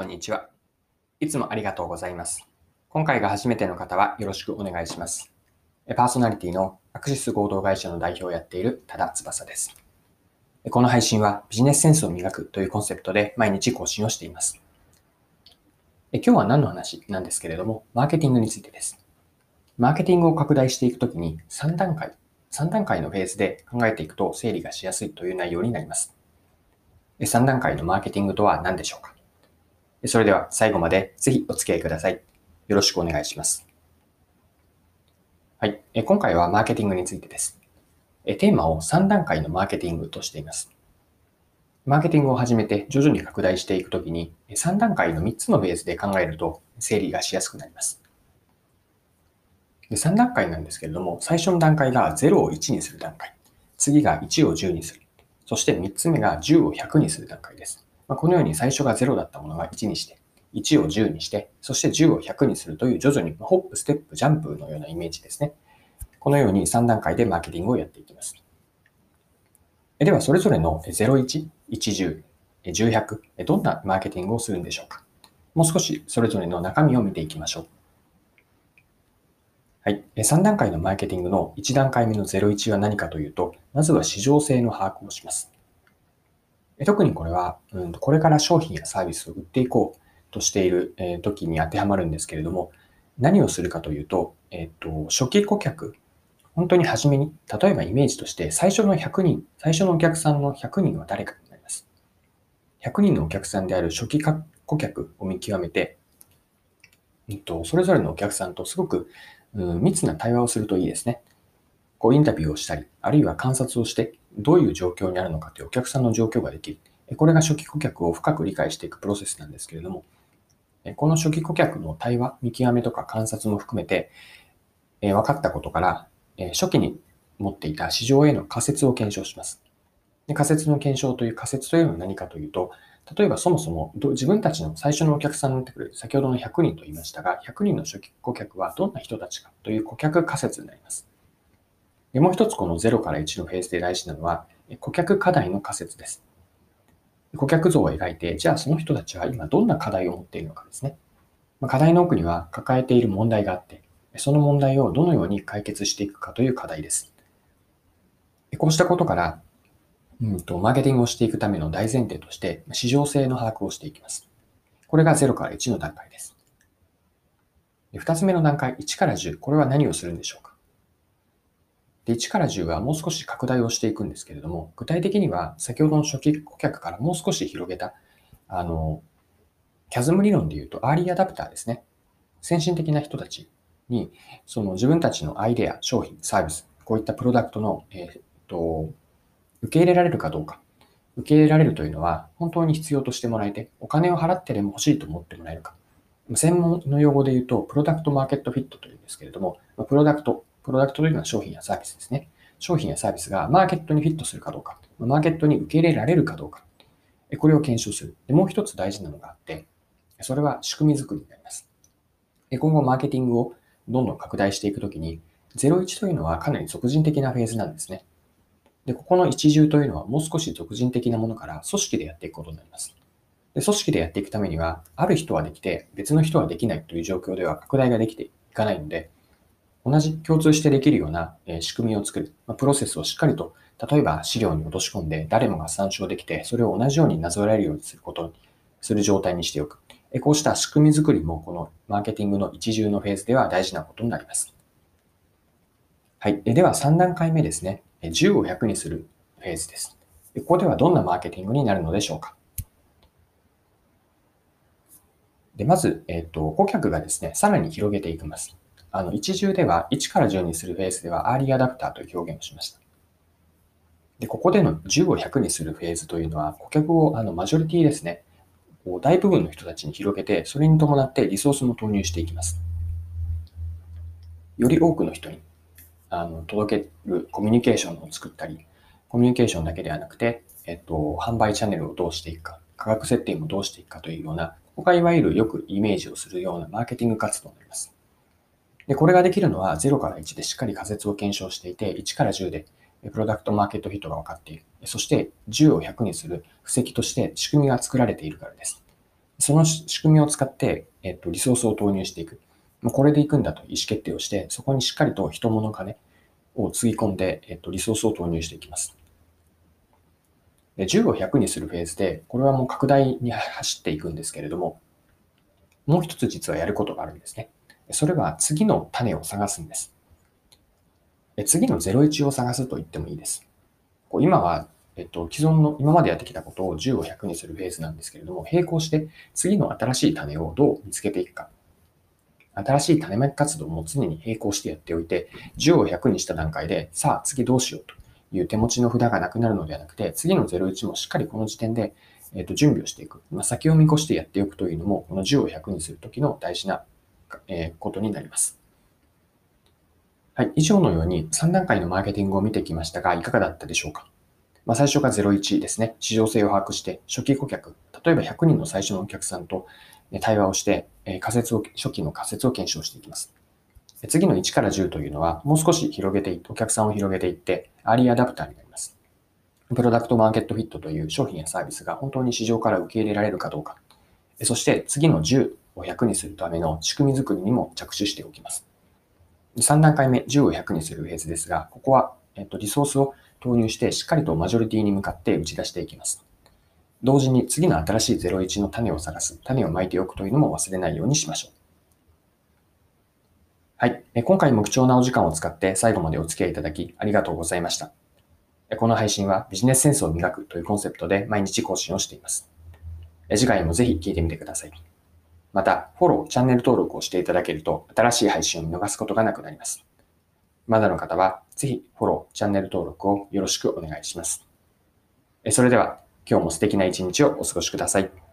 こんにちは。いつもありがとうございます。今回が初めての方はよろしくお願いします。パーソナリティのアクシス合同会社の代表をやっている多田翼です。この配信はビジネスセンスを磨くというコンセプトで毎日更新をしています。今日は何の話なんですけれども、マーケティングについてです。マーケティングを拡大していくときに3段階、3段階のフェーズで考えていくと整理がしやすいという内容になります。3段階のマーケティングとは何でしょうか？それでは最後までぜひお付き合いください。よろしくお願いします。はい。今回はマーケティングについてです。テーマを3段階のマーケティングとしています。マーケティングを始めて徐々に拡大していくときに3段階の3つのベースで考えると整理がしやすくなります。で3段階なんですけれども、最初の段階が0を1にする段階。次が1を10にする。そして3つ目が10を100にする段階です。まあ、このように最初が0だったものが1にして、1を10にして、そして10を100にするという徐々にホップ、ステップ、ジャンプのようなイメージですね。このように3段階でマーケティングをやっていきます。では、それぞれの01、10、100、どんなマーケティングをするんでしょうか。もう少しそれぞれの中身を見ていきましょう。はい。3段階のマーケティングの1段階目の01は何かというと、まずは市場性の把握をします。特にこれは、うん、これから商品やサービスを売っていこうとしているえ時に当てはまるんですけれども、何をするかというと、えっと、初期顧客、本当に初めに、例えばイメージとして最初の100人、最初のお客さんの100人は誰かになります。100人のお客さんである初期顧客を見極めて、えっと、それぞれのお客さんとすごく、うん、密な対話をするといいですね。こうインタビューをしたり、あるいは観察をして、どういう状況にあるのかというお客さんの状況ができる。これが初期顧客を深く理解していくプロセスなんですけれども、この初期顧客の対話、見極めとか観察も含めて、え分かったことから、え初期に持っていた市場への仮説を検証します。で仮説の検証という仮説というのは何かというと、例えばそもそも自分たちの最初のお客さんになってくる、先ほどの100人と言いましたが、100人の初期顧客はどんな人たちかという顧客仮説になります。でもう一つこの0から1のフェーズで大事なのは、顧客課題の仮説です。顧客像を描いて、じゃあその人たちは今どんな課題を持っているのかですね。ま課題の奥には抱えている問題があって、その問題をどのように解決していくかという課題です。こうしたことから、うんと、マーケティングをしていくための大前提として、市場性の把握をしていきます。これが0から1の段階です。2つ目の段階、1から10、これは何をするんでしょうか、1から10はもう少し拡大をしていくんですけれども、具体的には先ほどの初期顧客からもう少し広げた、あの、キャズム理論で言うと、アーリーアダプターですね。先進的な人たちに、その自分たちのアイデア、商品、サービス、こういったプロダクトの、えー、っと、受け入れられるかどうか。受け入れられるというのは、本当に必要としてもらえて、お金を払ってでも欲しいと思ってもらえるか。専門の用語で言うと、プロダクトマーケットフィットというんですけれども、プロダクト、プロダクトというのは商品やサービスですね。商品やサービスがマーケットにフィットするかどうか、マーケットに受け入れられるかどうか、これを検証する。でもう一つ大事なのがあって、それは仕組み作りになります。今後マーケティングをどんどん拡大していくときに、01というのはかなり俗人的なフェーズなんですね。で、ここの一重というのはもう少し俗人的なものから組織でやっていくことになります。で組織でやっていくためには、ある人はできて別の人はできないという状況では拡大ができていかないので、同じ共通してできるような仕組みを作る、プロセスをしっかりと、例えば資料に落とし込んで誰もが参照できて、それを同じようになぞらえるようにすることにする状態にしておく。こうした仕組み作りもこのマーケティングの一重のフェーズでは大事なことになります。はい。では3段階目ですね。10を100にするフェーズです。ここではどんなマーケティングになるのでしょうか。でまず、えっ、と、顧客がですね、さらに広げていきます。あの、一重では1から10にするフェーズではアーリーアダプターという表現をしました。で、ここでの10を100にするフェーズというのは、顧客をあのマジョリティですね、大部分の人たちに広げて、それに伴ってリソースも投入していきます。より多くの人にあの届けるコミュニケーションを作ったり、コミュニケーションだけではなくて、えっと、販売チャンネルをどうしていくか、価格設定もどうしていくかというような、ここがいわゆるよくイメージをするようなマーケティング活動になります。で、これができるのは0から1でしっかり仮説を検証していて、1から10でプロダクトマーケットフィットが分かっている。そして10を100にする布石として仕組みが作られているからです。その仕組みを使って、えっと、リソースを投入していく。もうこれでいくんだと意思決定をして、そこにしっかりと人物金をつぎ込んで、えっと、リソースを投入していきます。で10を100にするフェーズで、これはもう拡大に走っていくんですけれども、もう一つ実はやることがあるんですね。それは次の種を探すんです。次の01を探すと言ってもいいです。今は、えっと、既存の今までやってきたことを10を100にするフェーズなんですけれども、並行して次の新しい種をどう見つけていくか。新しい種まき活動も常に並行してやっておいて、10を100にした段階で、さあ次どうしようという手持ちの札がなくなるのではなくて、次の01もしっかりこの時点で、えっと準備をしていく。まあ、先を見越してやっておくというのも、この10を100にするときの大事なえことになります。はい。以上のように3段階のマーケティングを見てきましたが、いかがだったでしょうか？まあ、最初が01ですね。市場性を把握して、初期顧客、例えば100人の最初のお客さんと対話をして、仮説を、初期の仮説を検証していきます。次の1から10というのは、もう少し広げて、お客さんを広げていって、アーリーアダプターになります。プロダクトマーケットフィットという商品やサービスが本当に市場から受け入れられるかどうか。そして次の10を100にするための仕組み作りにも着手しておきます。3段階目、10を100にするフェーズですが、ここは、えっと、リソースを投入してしっかりとマジョリティに向かって打ち出していきます。同時に次の新しい01の種を探す、種をまいておくというのも忘れないようにしましょう。はい。今回も貴重なお時間を使って最後までお付き合いいただきありがとうございました。この配信はビジネスセンスを磨くというコンセプトで毎日更新をしています。次回もぜひ聞いてみてください。また、フォロー、チャンネル登録をしていただけると、新しい配信を見逃すことがなくなります。まだの方は、ぜひフォロー、チャンネル登録をよろしくお願いします。それでは、今日も素敵な一日をお過ごしください。